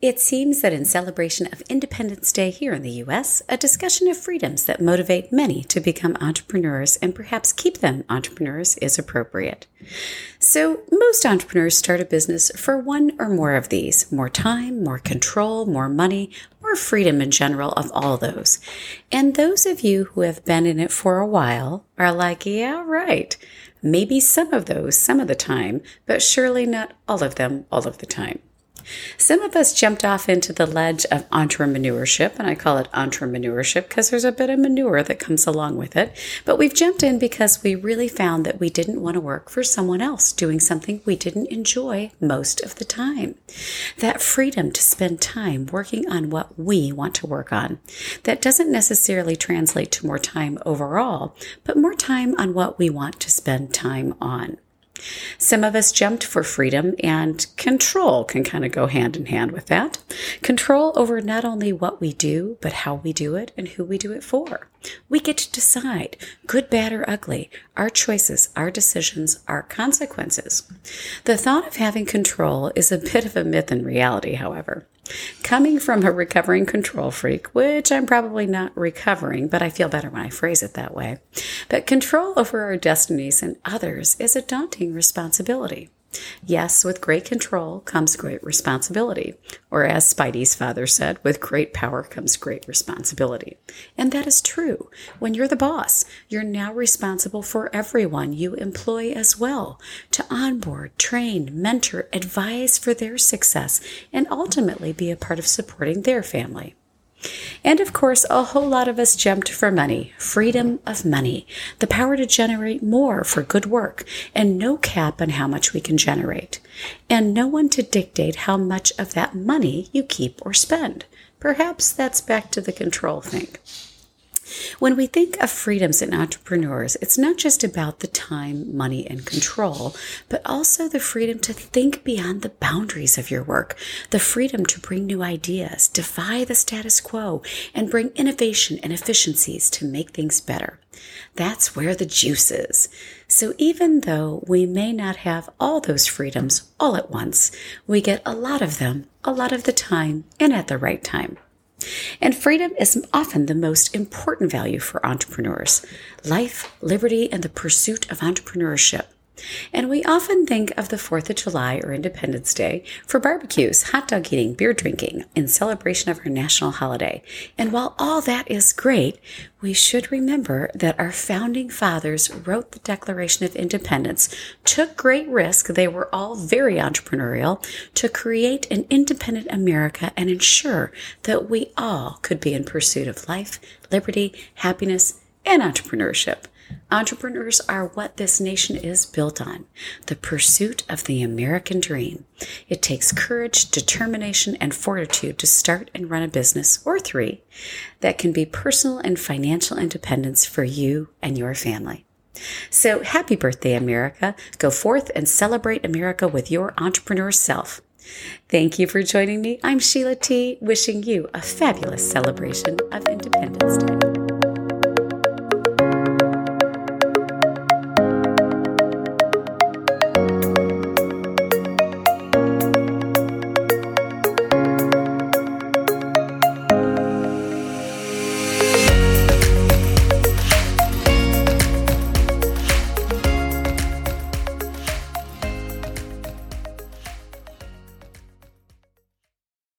It seems that in celebration of Independence Day here in the US, a discussion of freedoms that motivate many to become entrepreneurs and perhaps keep them entrepreneurs is appropriate. So, most entrepreneurs start a business for one or more of these more time, more control, more money, more freedom in general of all those. And those of you who have been in it for a while are like, yeah, right. Maybe some of those some of the time, but surely not all of them all of the time. Some of us jumped off into the ledge of entrepreneurship, and I call it entrepreneurship because there's a bit of manure that comes along with it. But we've jumped in because we really found that we didn't want to work for someone else doing something we didn't enjoy most of the time. That freedom to spend time working on what we want to work on. That doesn't necessarily translate to more time overall, but more time on what we want to spend time on. Some of us jumped for freedom, and control can kind of go hand in hand with that. Control over not only what we do, but how we do it and who we do it for. We get to decide, good, bad, or ugly, our choices, our decisions, our consequences. The thought of having control is a bit of a myth in reality, however. Coming from a recovering control freak, which I'm probably not recovering, but I feel better when I phrase it that way. But control over our destinies and others is a daunting responsibility. Yes, with great control comes great responsibility. Or as Spidey's father said, with great power comes great responsibility. And that is true. When you're the boss, you're now responsible for everyone you employ as well to onboard, train, mentor, advise for their success, and ultimately be a part of supporting their family. And of course, a whole lot of us jumped for money, freedom of money, the power to generate more for good work, and no cap on how much we can generate, and no one to dictate how much of that money you keep or spend. Perhaps that's back to the control thing. When we think of freedoms in entrepreneurs, it's not just about the time, money, and control, but also the freedom to think beyond the boundaries of your work, the freedom to bring new ideas, defy the status quo, and bring innovation and efficiencies to make things better. That's where the juice is. So even though we may not have all those freedoms all at once, we get a lot of them a lot of the time and at the right time. And freedom is often the most important value for entrepreneurs life, liberty, and the pursuit of entrepreneurship. And we often think of the 4th of July or Independence Day for barbecues, hot dog eating, beer drinking in celebration of our national holiday. And while all that is great, we should remember that our founding fathers wrote the Declaration of Independence, took great risk, they were all very entrepreneurial, to create an independent America and ensure that we all could be in pursuit of life, liberty, happiness, and entrepreneurship. Entrepreneurs are what this nation is built on the pursuit of the American dream. It takes courage, determination, and fortitude to start and run a business, or three, that can be personal and financial independence for you and your family. So happy birthday, America. Go forth and celebrate America with your entrepreneur self. Thank you for joining me. I'm Sheila T, wishing you a fabulous celebration of Independence Day.